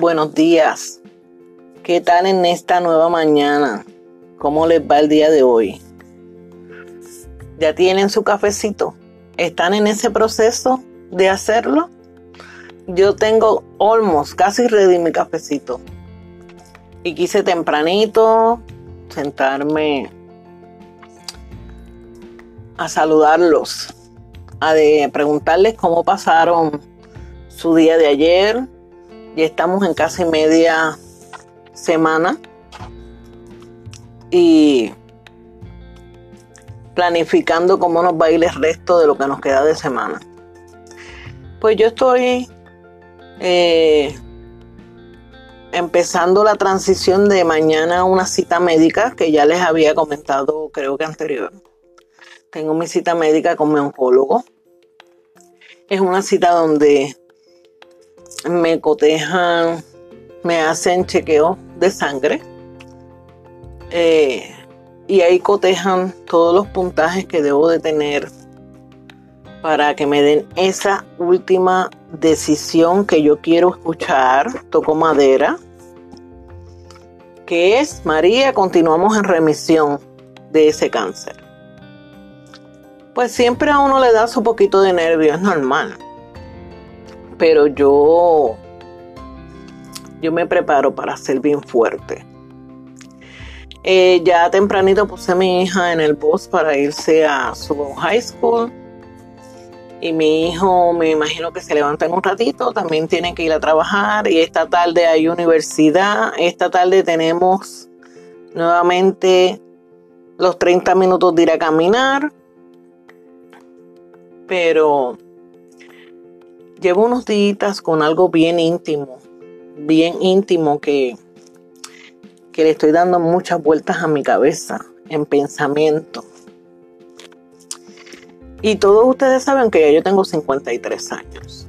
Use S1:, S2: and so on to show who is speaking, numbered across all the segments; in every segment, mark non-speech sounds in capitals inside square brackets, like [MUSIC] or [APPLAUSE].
S1: buenos días. ¿Qué tal en esta nueva mañana? ¿Cómo les va el día de hoy? ¿Ya tienen su cafecito? ¿Están en ese proceso de hacerlo? Yo tengo almost, casi ready mi cafecito. Y quise tempranito sentarme a saludarlos, a preguntarles cómo pasaron su día de ayer. Ya estamos en casi media semana y planificando cómo nos va a ir el resto de lo que nos queda de semana. Pues yo estoy eh, empezando la transición de mañana a una cita médica que ya les había comentado creo que anterior. Tengo mi cita médica con mi oncólogo. Es una cita donde me cotejan, me hacen chequeo de sangre eh, y ahí cotejan todos los puntajes que debo de tener para que me den esa última decisión que yo quiero escuchar, toco madera, que es, María, continuamos en remisión de ese cáncer. Pues siempre a uno le da su poquito de nervio, es normal. Pero yo, yo me preparo para ser bien fuerte. Eh, ya tempranito puse a mi hija en el bus para irse a su high school. Y mi hijo me imagino que se levanta en un ratito, también tiene que ir a trabajar. Y esta tarde hay universidad, esta tarde tenemos nuevamente los 30 minutos de ir a caminar, pero llevo unos días con algo bien íntimo, bien íntimo que, que le estoy dando muchas vueltas a mi cabeza en pensamiento y todos ustedes saben que ya yo tengo 53 años.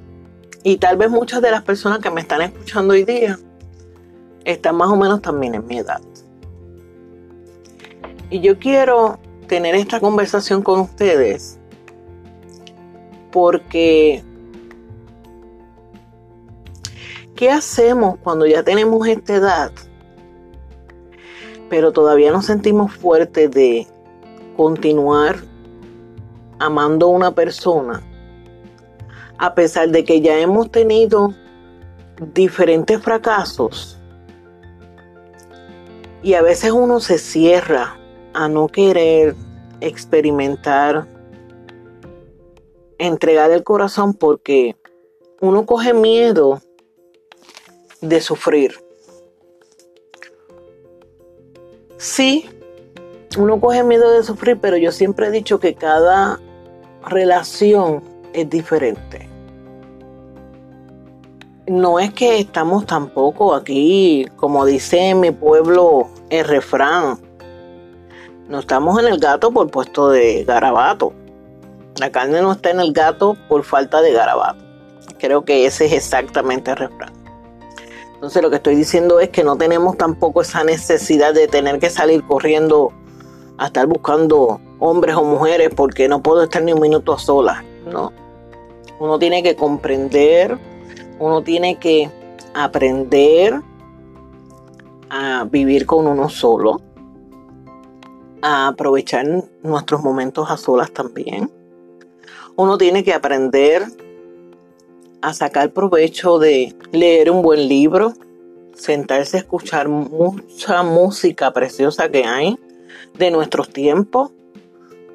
S1: Y tal vez muchas de las personas que me están escuchando hoy día están más o menos también en mi edad. Y yo quiero tener esta conversación con ustedes porque ¿qué hacemos cuando ya tenemos esta edad? Pero todavía nos sentimos fuertes de continuar amando a una persona, a pesar de que ya hemos tenido diferentes fracasos, y a veces uno se cierra a no querer experimentar, entregar el corazón porque uno coge miedo de sufrir. Sí, uno coge miedo de sufrir, pero yo siempre he dicho que cada relación es diferente. No es que estamos tampoco aquí, como dice mi pueblo el refrán, no estamos en el gato por puesto de garabato. La carne no está en el gato por falta de garabato. Creo que ese es exactamente el refrán. Entonces lo que estoy diciendo es que no tenemos tampoco esa necesidad de tener que salir corriendo a estar buscando hombres o mujeres porque no puedo estar ni un minuto a solas. No. Uno tiene que comprender, uno tiene que aprender a vivir con uno solo, a aprovechar nuestros momentos a solas también. Uno tiene que aprender a sacar provecho de leer un buen libro, sentarse a escuchar mucha música preciosa que hay de nuestros tiempos,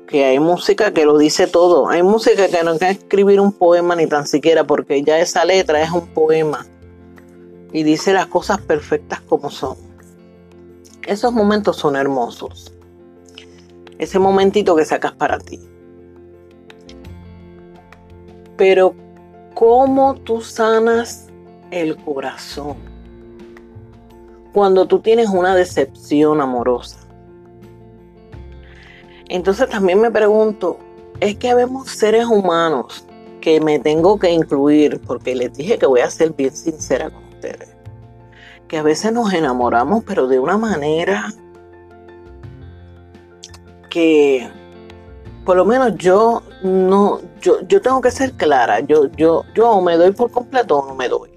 S1: que hay música que lo dice todo. Hay música que no que escribir un poema ni tan siquiera, porque ya esa letra es un poema y dice las cosas perfectas como son. Esos momentos son hermosos. Ese momentito que sacas para ti. Pero, ¿cómo tú sanas el corazón? Cuando tú tienes una decepción amorosa entonces también me pregunto, es que vemos seres humanos que me tengo que incluir, porque les dije que voy a ser bien sincera con ustedes, que a veces nos enamoramos, pero de una manera que por lo menos yo no, yo, yo tengo que ser clara, yo, yo, yo me doy por completo o no me doy.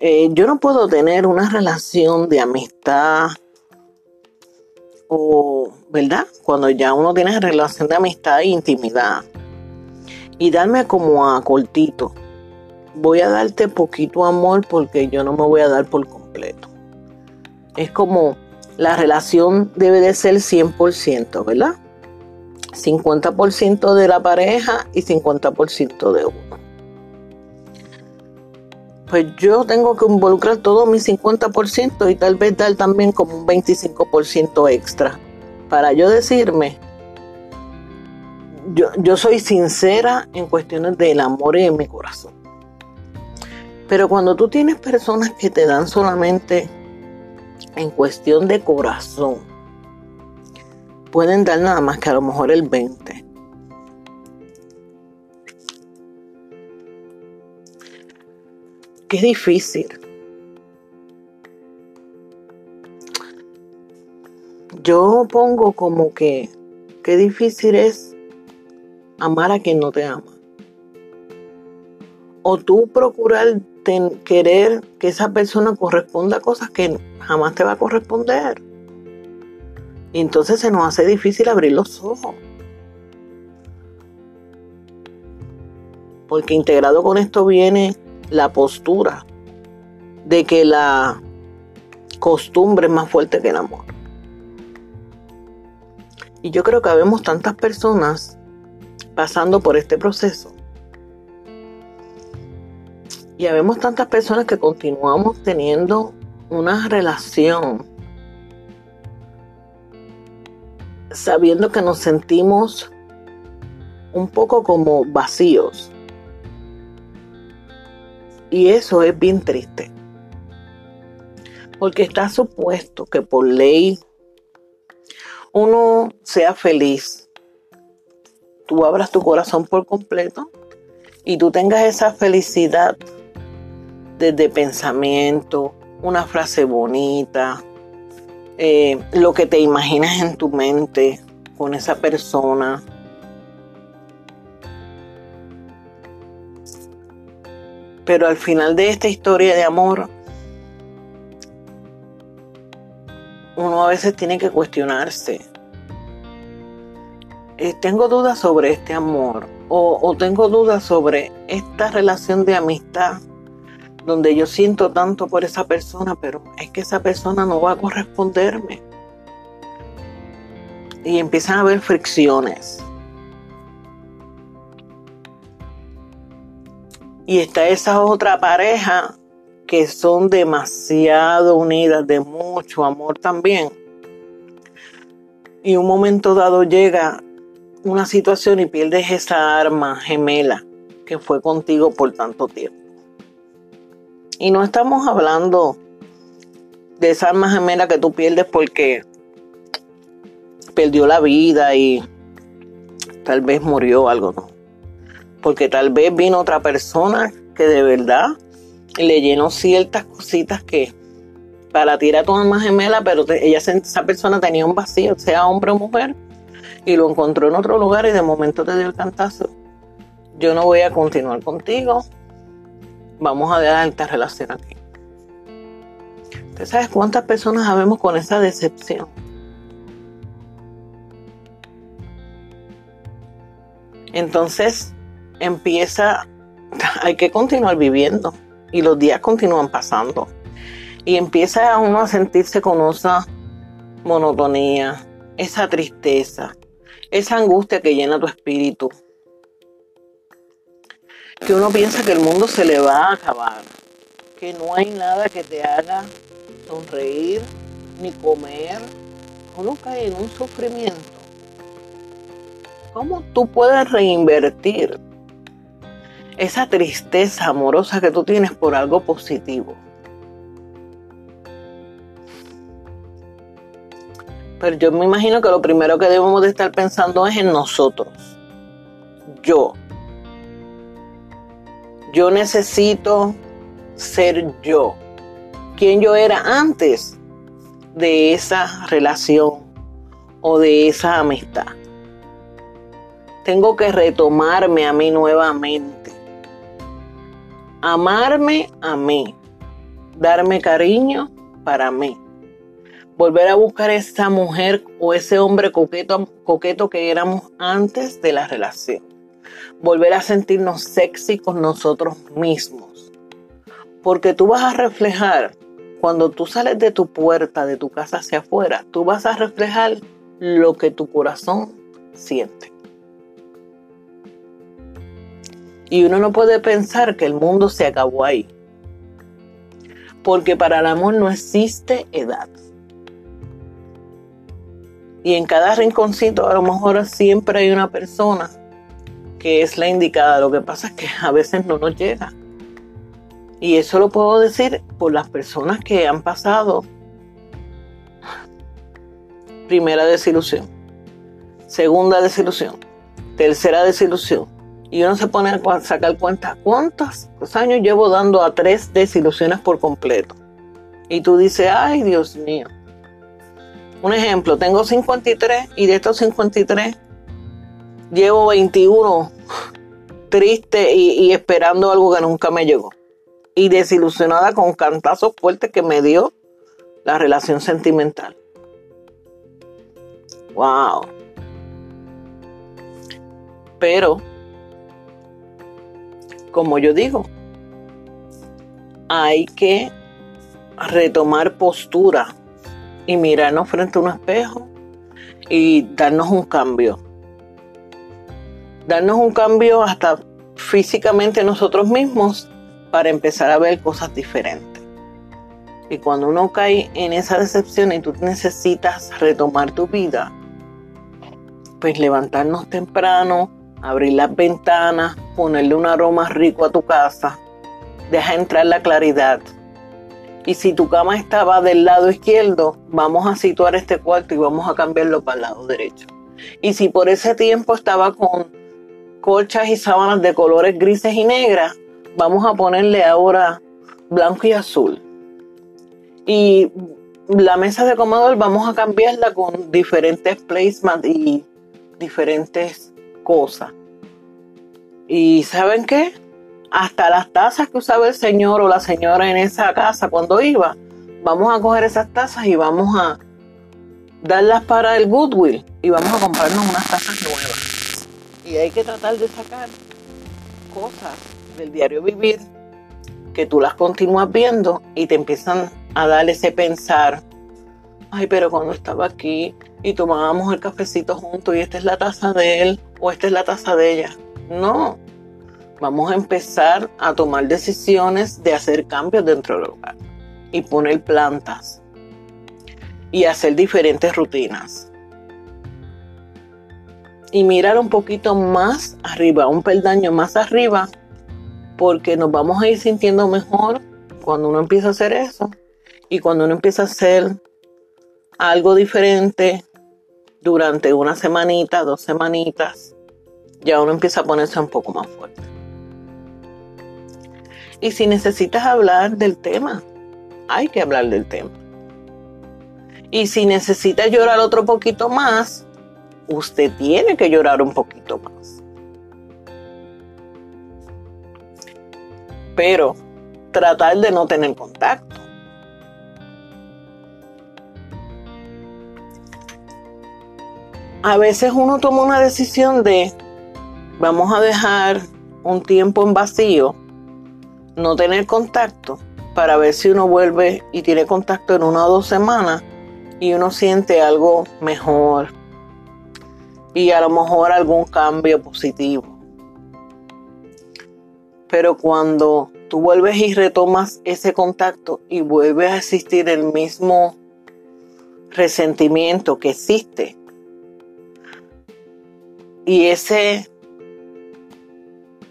S1: Eh, yo no puedo tener una relación de amistad o, ¿verdad? Cuando ya uno tiene relación de amistad e intimidad y darme como a cortito. Voy a darte poquito amor porque yo no me voy a dar por completo. Es como la relación debe de ser 100%, ¿verdad? 50% de la pareja y 50% de uno. Pues yo tengo que involucrar todo mi 50% y tal vez dar también como un 25% extra. Para yo decirme, yo, yo soy sincera en cuestiones del amor y en mi corazón. Pero cuando tú tienes personas que te dan solamente en cuestión de corazón, pueden dar nada más que a lo mejor el 20. Qué difícil. Yo pongo como que qué difícil es amar a quien no te ama. O tú procurar querer que esa persona corresponda a cosas que jamás te va a corresponder. Entonces se nos hace difícil abrir los ojos. Porque integrado con esto viene la postura de que la costumbre es más fuerte que el amor. Y yo creo que vemos tantas personas pasando por este proceso. Y vemos tantas personas que continuamos teniendo una relación sabiendo que nos sentimos un poco como vacíos. Y eso es bien triste. Porque está supuesto que por ley uno sea feliz. Tú abras tu corazón por completo y tú tengas esa felicidad desde pensamiento, una frase bonita, eh, lo que te imaginas en tu mente con esa persona. Pero al final de esta historia de amor, uno a veces tiene que cuestionarse. Eh, tengo dudas sobre este amor o, o tengo dudas sobre esta relación de amistad donde yo siento tanto por esa persona, pero es que esa persona no va a corresponderme. Y empiezan a haber fricciones. Y está esa otra pareja que son demasiado unidas, de mucho amor también. Y un momento dado llega una situación y pierdes esa arma gemela que fue contigo por tanto tiempo. Y no estamos hablando de esa alma gemela que tú pierdes porque perdió la vida y tal vez murió algo, ¿no? Porque tal vez vino otra persona que de verdad le llenó ciertas cositas que para ti era tu alma gemela, pero ella, esa persona tenía un vacío, sea hombre o mujer, y lo encontró en otro lugar y de momento te dio el cantazo. Yo no voy a continuar contigo, vamos a dar esta relación aquí. ¿Usted sabe cuántas personas sabemos con esa decepción? Entonces empieza, [LAUGHS] hay que continuar viviendo y los días continúan pasando. Y empieza uno a sentirse con esa monotonía, esa tristeza, esa angustia que llena tu espíritu, que uno piensa que el mundo se le va a acabar, que no hay nada que te haga sonreír ni comer, uno cae en un sufrimiento. ¿Cómo tú puedes reinvertir esa tristeza amorosa que tú tienes por algo positivo? Pero yo me imagino que lo primero que debemos de estar pensando es en nosotros. Yo, yo necesito ser yo, quien yo era antes de esa relación o de esa amistad. Tengo que retomarme a mí nuevamente. Amarme a mí. darme cariño para mí. Volver a buscar esa mujer o ese hombre coqueto, coqueto que éramos antes de la relación. Volver a sentirnos sexy con nosotros mismos. Porque tú vas a reflejar, cuando tú sales de tu puerta, de tu casa hacia afuera, tú vas a reflejar lo que tu corazón siente. Y uno no puede pensar que el mundo se acabó ahí. Porque para el amor no existe edad. Y en cada rinconcito a lo mejor siempre hay una persona que es la indicada. Lo que pasa es que a veces no nos llega. Y eso lo puedo decir por las personas que han pasado primera desilusión, segunda desilusión, tercera desilusión, y uno se pone a sacar cuenta, ¿cuántos años llevo dando a tres desilusiones por completo? Y tú dices, ay Dios mío. Un ejemplo, tengo 53 y de estos 53 llevo 21 triste y, esperando algo que nunca me llegó. Y desilusionada con cantazos fuertes que me dio la relación sentimental. Wow. Pero como yo digo, hay que retomar postura y mirarnos frente a un espejo y darnos un cambio. Darnos un cambio hasta físicamente nosotros mismos para empezar a ver cosas diferentes. Y cuando uno cae en esa decepción y tú necesitas retomar tu vida, pues levantarnos temprano, abrir las ventanas, ponerle un aroma rico a tu casa, deja entrar la claridad. Y si tu cama estaba del lado izquierdo, vamos a situar este cuarto y vamos a cambiarlo para el lado derecho. Y si por ese tiempo estaba con colchas y sábanas de colores grises y negras, vamos a ponerle ahora blanco y azul. Y la mesa de comedor vamos a cambiarla con diferentes placements y diferentes cosas. Y ¿saben qué? Hasta las tazas que usaba el señor o la señora en esa casa cuando iba, vamos a coger esas tazas y vamos a darlas para el Goodwill y vamos a comprarnos unas tazas nuevas. Y hay que tratar de sacar cosas del diario vivir que tú las continúas viendo y te empiezan a dar ese pensar, ay, pero cuando estaba aquí y tomábamos el cafecito juntos y esta es la taza de él o esta es la taza de ella. No, vamos a empezar a tomar decisiones de hacer cambios dentro del hogar y poner plantas y hacer diferentes rutinas. Y mirar un poquito más arriba, un peldaño más arriba, porque nos vamos a ir sintiendo mejor cuando uno empieza a hacer eso y cuando uno empieza a hacer algo diferente durante una semanita, dos semanitas, ya uno empieza a ponerse un poco más fuerte. Y si necesitas hablar del tema, hay que hablar del tema. Y si necesitas llorar otro poquito más, usted tiene que llorar un poquito más. Pero tratar de no tener contacto. a veces uno toma una decisión de vamos a dejar un tiempo en vacío, no tener contacto, para ver si uno vuelve y tiene contacto en una o dos semanas y uno siente algo mejor y a lo mejor algún cambio positivo. Pero cuando tú vuelves y retomas ese contacto y vuelves a existir el mismo resentimiento que existe, y ese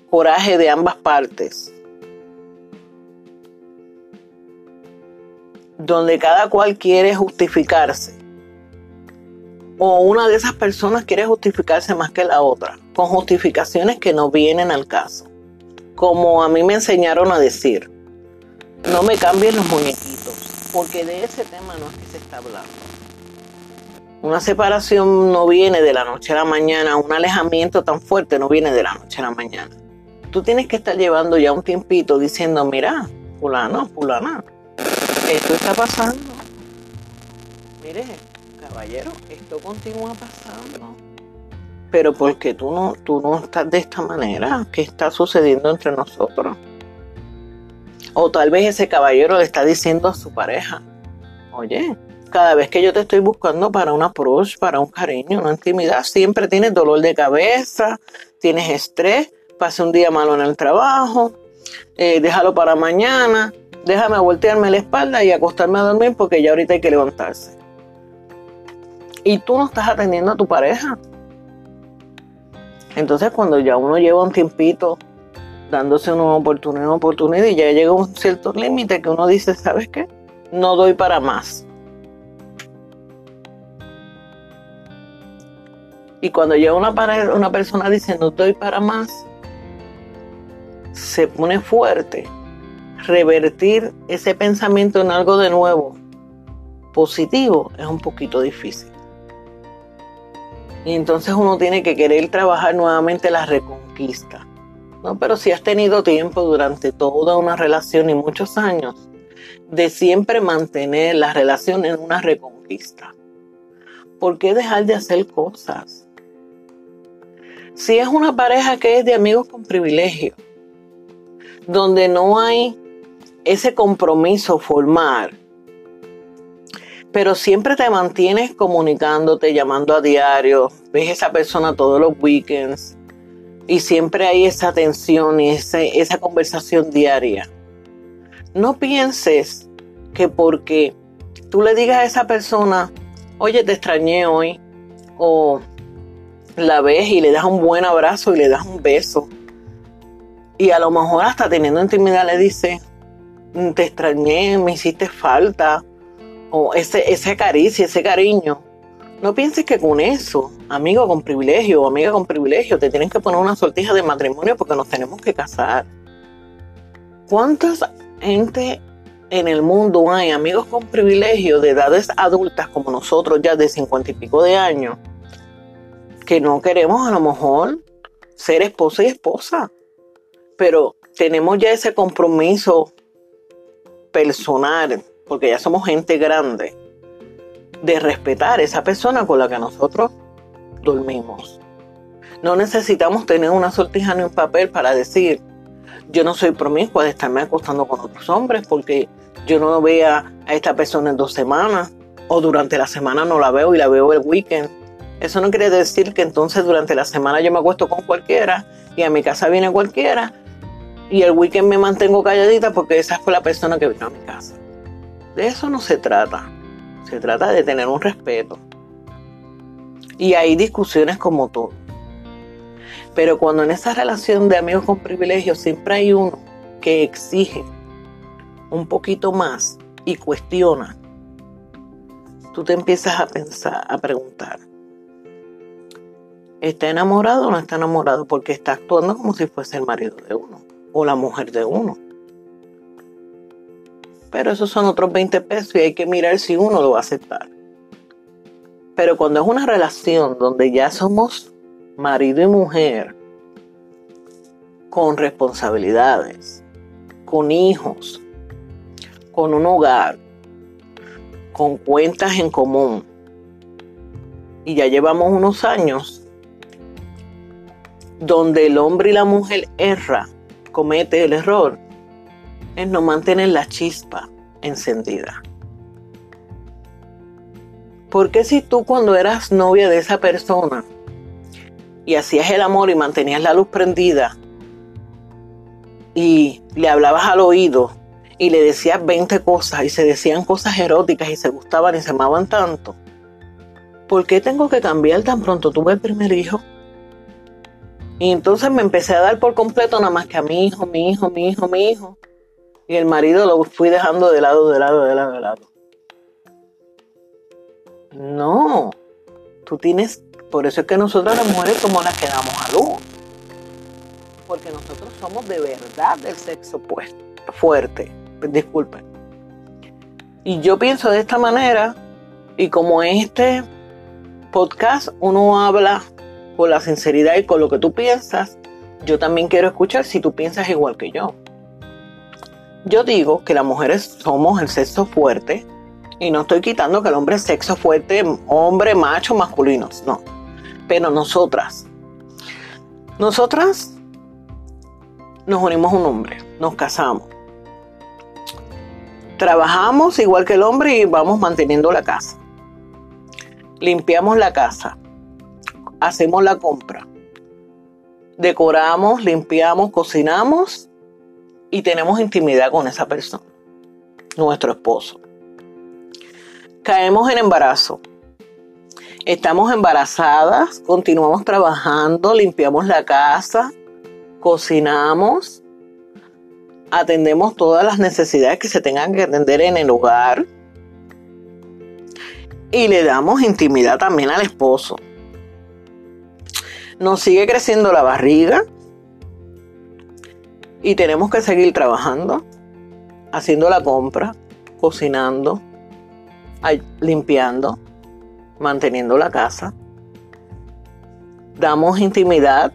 S1: coraje de ambas partes, donde cada cual quiere justificarse, o una de esas personas quiere justificarse más que la otra, con justificaciones que no vienen al caso, como a mí me enseñaron a decir, no me cambien los muñequitos, porque de ese tema no es que se está hablando. Una separación no viene de la noche a la mañana, un alejamiento tan fuerte no viene de la noche a la mañana. Tú tienes que estar llevando ya un tiempito diciendo, mira, fulano, fulana, esto está pasando. Mire, caballero, esto continúa pasando. Pero ¿por qué tú no, tú no estás de esta manera? ¿Qué está sucediendo entre nosotros? O tal vez ese caballero le está diciendo a su pareja, oye, cada vez que yo te estoy buscando para un approach, para un cariño, una intimidad, siempre tienes dolor de cabeza, tienes estrés, pase un día malo en el trabajo, eh, déjalo para mañana, déjame voltearme la espalda y acostarme a dormir porque ya ahorita hay que levantarse. Y tú no estás atendiendo a tu pareja. Entonces cuando ya uno lleva un tiempito dándose una oportunidad, una oportunidad y ya llega un cierto límite que uno dice, ¿sabes qué? No doy para más. Y cuando llega una, una persona dice, no doy para más, se pone fuerte. Revertir ese pensamiento en algo de nuevo, positivo, es un poquito difícil. Y entonces uno tiene que querer trabajar nuevamente la reconquista. ¿no? Pero si has tenido tiempo durante toda una relación y muchos años de siempre mantener la relación en una reconquista, ¿por qué dejar de hacer cosas? Si es una pareja que es de amigos con privilegio, donde no hay ese compromiso formal, pero siempre te mantienes comunicándote, llamando a diario, ves a esa persona todos los weekends y siempre hay esa tensión y esa conversación diaria. No pienses que porque tú le digas a esa persona, oye, te extrañé hoy, o la ves y le das un buen abrazo y le das un beso, y a lo mejor hasta teniendo intimidad le dice, te extrañé, me hiciste falta, o ese, ese caricia, ese cariño. No pienses que con eso, amigo con privilegio o amiga con privilegio, te tienen que poner una sortija de matrimonio porque nos tenemos que casar. ¿Cuántas gente en el mundo hay, amigos con privilegio de edades adultas como nosotros ya de cincuenta y pico de años, que no queremos a lo mejor ser esposa y esposa, pero tenemos ya ese compromiso personal porque ya somos gente grande, de respetar esa persona con la que nosotros dormimos. No necesitamos tener una sortija ni un papel para decir, yo no soy promiscua de estarme acostando con otros hombres porque yo no vea a esta persona en dos semanas o durante la semana no la veo y la veo el weekend. Eso no quiere decir que entonces durante la semana yo me acuesto con cualquiera y a mi casa viene cualquiera y el weekend me mantengo calladita porque esa fue la persona que vino a mi casa. De eso no se trata. Se trata de tener un respeto. Y hay discusiones como todo. Pero cuando en esa relación de amigos con privilegios siempre hay uno que exige un poquito más y cuestiona, tú te empiezas a pensar, a preguntar, ¿está enamorado o no está enamorado? Porque está actuando como si fuese el marido de uno o la mujer de uno. Pero esos son otros 20 pesos y hay que mirar si uno lo va a aceptar. Pero cuando es una relación donde ya somos marido y mujer, con responsabilidades, con hijos, con un hogar, con cuentas en común, y ya llevamos unos años donde el hombre y la mujer erra, comete el error es no mantener la chispa encendida. Porque si tú cuando eras novia de esa persona y hacías el amor y mantenías la luz prendida y le hablabas al oído y le decías 20 cosas y se decían cosas eróticas y se gustaban y se amaban tanto, ¿por qué tengo que cambiar tan pronto tuve el primer hijo? Y entonces me empecé a dar por completo nada más que a mi hijo, mi hijo, mi hijo, mi hijo. Y el marido lo fui dejando de lado, de lado, de lado, de lado. No, tú tienes, por eso es que nosotros las mujeres somos las que damos a luz. Porque nosotros somos de verdad del sexo opuesto, fuerte, disculpen. Y yo pienso de esta manera, y como este podcast uno habla con la sinceridad y con lo que tú piensas, yo también quiero escuchar si tú piensas igual que yo. Yo digo que las mujeres somos el sexo fuerte y no estoy quitando que el hombre es sexo fuerte, hombre, macho, masculinos, no. Pero nosotras, nosotras nos unimos a un hombre, nos casamos. Trabajamos igual que el hombre y vamos manteniendo la casa. Limpiamos la casa. Hacemos la compra. Decoramos, limpiamos, cocinamos y tenemos intimidad con esa persona, nuestro esposo. Caemos en embarazo. Estamos embarazadas, continuamos trabajando, limpiamos la casa, cocinamos, atendemos todas las necesidades que se tengan que atender en el hogar y le damos intimidad también al esposo. Nos sigue creciendo la barriga y tenemos que seguir trabajando, haciendo la compra, cocinando, limpiando, manteniendo la casa. Damos intimidad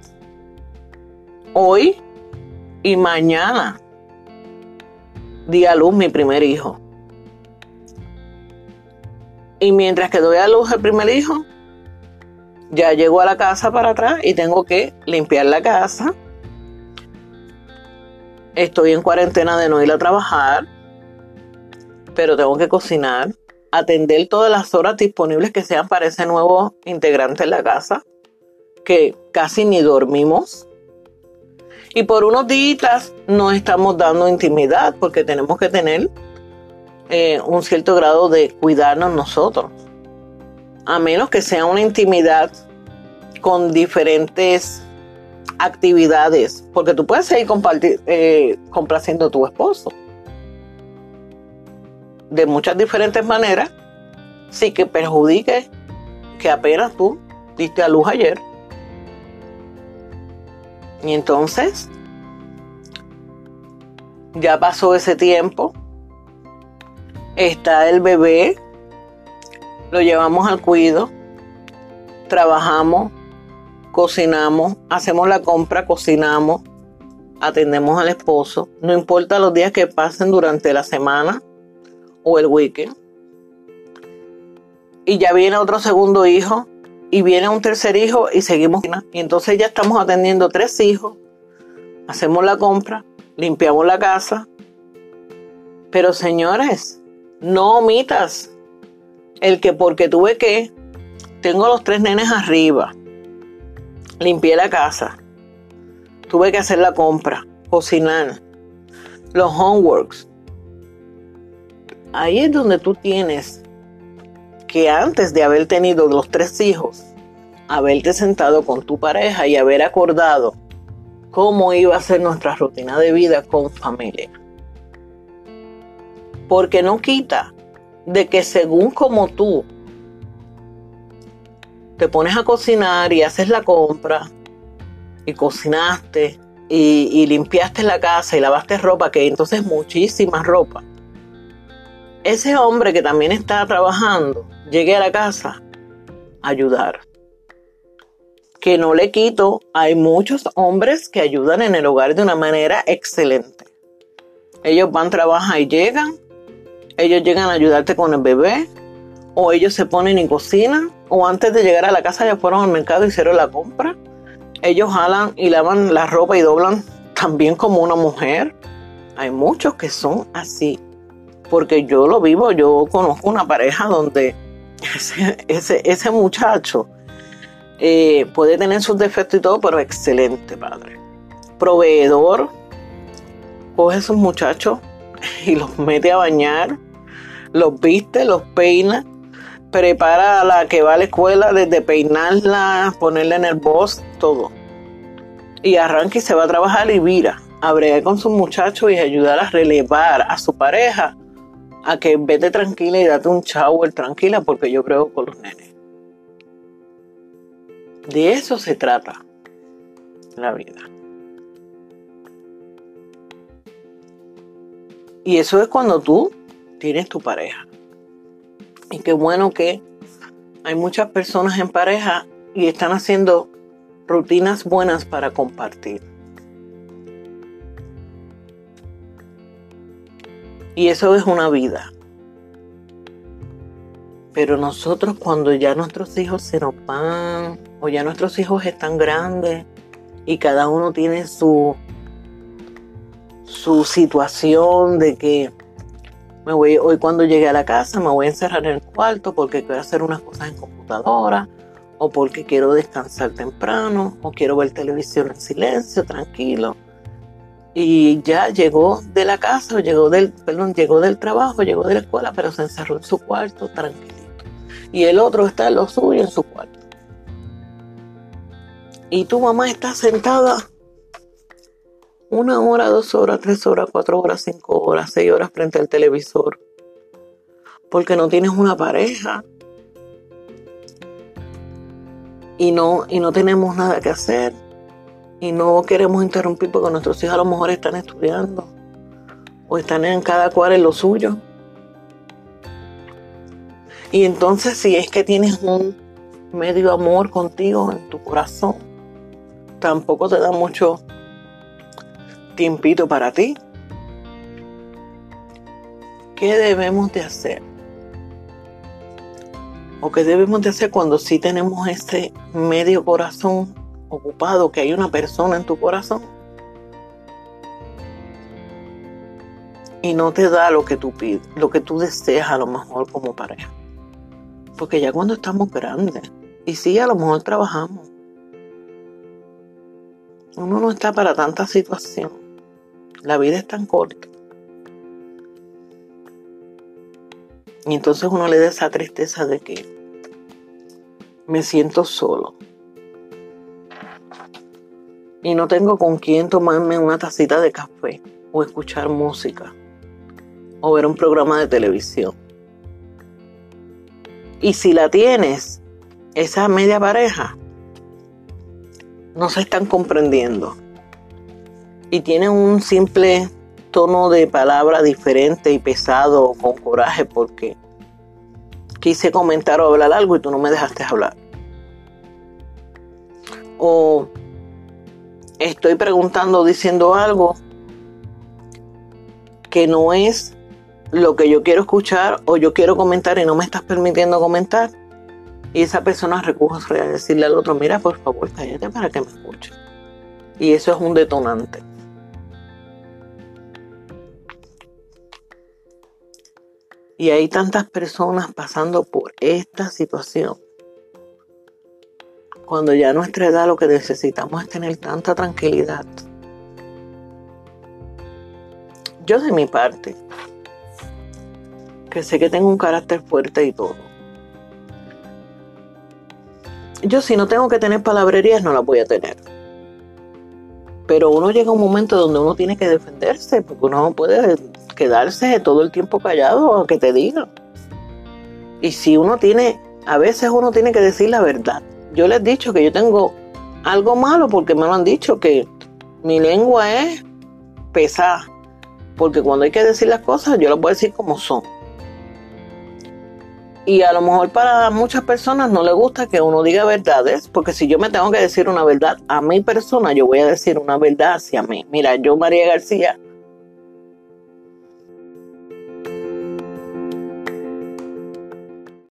S1: hoy y mañana di a luz mi primer hijo. Y mientras que doy a luz el primer hijo, ya llego a la casa para atrás y tengo que limpiar la casa. Estoy en cuarentena de no ir a trabajar, pero tengo que cocinar, atender todas las horas disponibles que sean para ese nuevo integrante en la casa, que casi ni dormimos. Y por unos días no estamos dando intimidad porque tenemos que tener eh, un cierto grado de cuidarnos nosotros. A menos que sea una intimidad con diferentes actividades, porque tú puedes seguir eh, complaciendo a tu esposo. De muchas diferentes maneras, sí que perjudique que apenas tú diste a luz ayer. Y entonces, ya pasó ese tiempo, está el bebé, lo llevamos al cuido, trabajamos, cocinamos, hacemos la compra, cocinamos, atendemos al esposo, no importa los días que pasen durante la semana o el weekend. Y ya viene otro segundo hijo y viene un tercer hijo y seguimos. Y entonces ya estamos atendiendo tres hijos, hacemos la compra, limpiamos la casa. Pero señores, no omitas el que porque tuve que, tengo los tres nenes arriba, limpié la casa, tuve que hacer la compra, cocinar, los homeworks. Ahí es donde tú tienes que antes de haber tenido los tres hijos, haberte sentado con tu pareja y haber acordado cómo iba a ser nuestra rutina de vida con familia. Porque no quita de que según como tú te pones a cocinar y haces la compra y cocinaste y, limpiaste la casa y lavaste ropa, que entonces muchísima ropa ese hombre que también está trabajando llegue a la casa a ayudar. Que no le quito, hay muchos hombres que ayudan en el hogar de una manera excelente. Ellos van, trabajar y llegan, ellos llegan a ayudarte con el bebé, o ellos se ponen y cocinan, o antes de llegar a la casa ya fueron al mercado y hicieron la compra. Ellos jalan y lavan la ropa y doblan también como una mujer. Hay muchos que son así porque yo lo vivo, yo conozco una pareja donde [LAUGHS] ese, ese, muchacho eh, puede tener sus defectos y todo, pero excelente padre. Proveedor, coge a esos muchachos [LAUGHS] y los mete a bañar, los viste, los peina, prepara a la que va a la escuela desde peinarla, ponerla en el bus, todo. Y arranca se va a trabajar y vira a bregar con sus muchachos y ayudar a relevar a su pareja a que vete tranquila y date un shower tranquila porque yo creo con los nenes. De eso se trata la vida. Y eso es cuando tú tienes tu pareja. Y qué bueno que hay muchas personas en pareja y están haciendo rutinas buenas para compartir. Y eso es una vida. Pero nosotros cuando ya nuestros hijos se nos van o ya nuestros hijos están grandes y cada uno tiene su su situación de que me voy hoy cuando llegue a la casa me voy a encerrar en el cuarto porque quiero hacer unas cosas en computadora o porque quiero descansar temprano o quiero ver televisión en silencio, tranquilo. Y ya llegó de la casa o llegó del, perdón, llegó del trabajo, llegó de la escuela, pero se encerró en su cuarto tranquilito. Y el otro está en lo suyo en su cuarto. Y tu mamá está sentada una hora, dos horas, tres horas, cuatro horas, cinco horas, seis horas frente al televisor. Porque no tienes una pareja. Y no, y no tenemos nada que hacer. Y no queremos interrumpir porque nuestros hijos a lo mejor están estudiando. O están en cada cual en lo suyo. Y entonces si es que tienes un medio amor contigo en tu corazón, tampoco te da mucho tiempito para ti. ¿Qué debemos de hacer? ¿O qué debemos de hacer cuando sí tenemos ese medio corazón ocupado, que hay una persona en tu corazón? Y no te da lo que tú pides, lo que tú deseas a lo mejor como pareja. Porque ya cuando estamos grandes, y sí, a lo mejor trabajamos, uno no está para tanta situación. La vida es tan corta. Y entonces uno le da esa tristeza de que me siento solo. Y no tengo con quién tomarme una tacita de café o escuchar música o ver un programa de televisión. Y si la tienes, esa media pareja, no se están comprendiendo y tiene un simple tono de palabra diferente y pesado con coraje porque quise comentar o hablar algo y tú no me dejaste hablar. O estoy preguntando diciendo algo que no es lo que yo quiero escuchar o yo quiero comentar y no me estás permitiendo comentar. Y esa persona recurre a decirle al otro, mira, por favor, cállate para que me escuche. Y eso es un detonante. Y hay tantas personas pasando por esta situación. Cuando ya a nuestra edad lo que necesitamos es tener tanta tranquilidad. Yo de mi parte, que sé que tengo un carácter fuerte y todo. Yo si no tengo que tener palabrerías no las voy a tener. Pero uno llega a un momento donde uno tiene que defenderse, porque uno no puede quedarse todo el tiempo callado aunque te digan. Y si uno tiene, a veces uno tiene que decir la verdad. Yo les he dicho que yo tengo algo malo porque me lo han dicho, que mi lengua es pesada. Porque cuando hay que decir las cosas, yo las voy a decir como son. Y a lo mejor para muchas personas no les gusta que uno diga verdades, porque si yo me tengo que decir una verdad a mi persona, yo voy a decir una verdad hacia mí. Mira, yo María García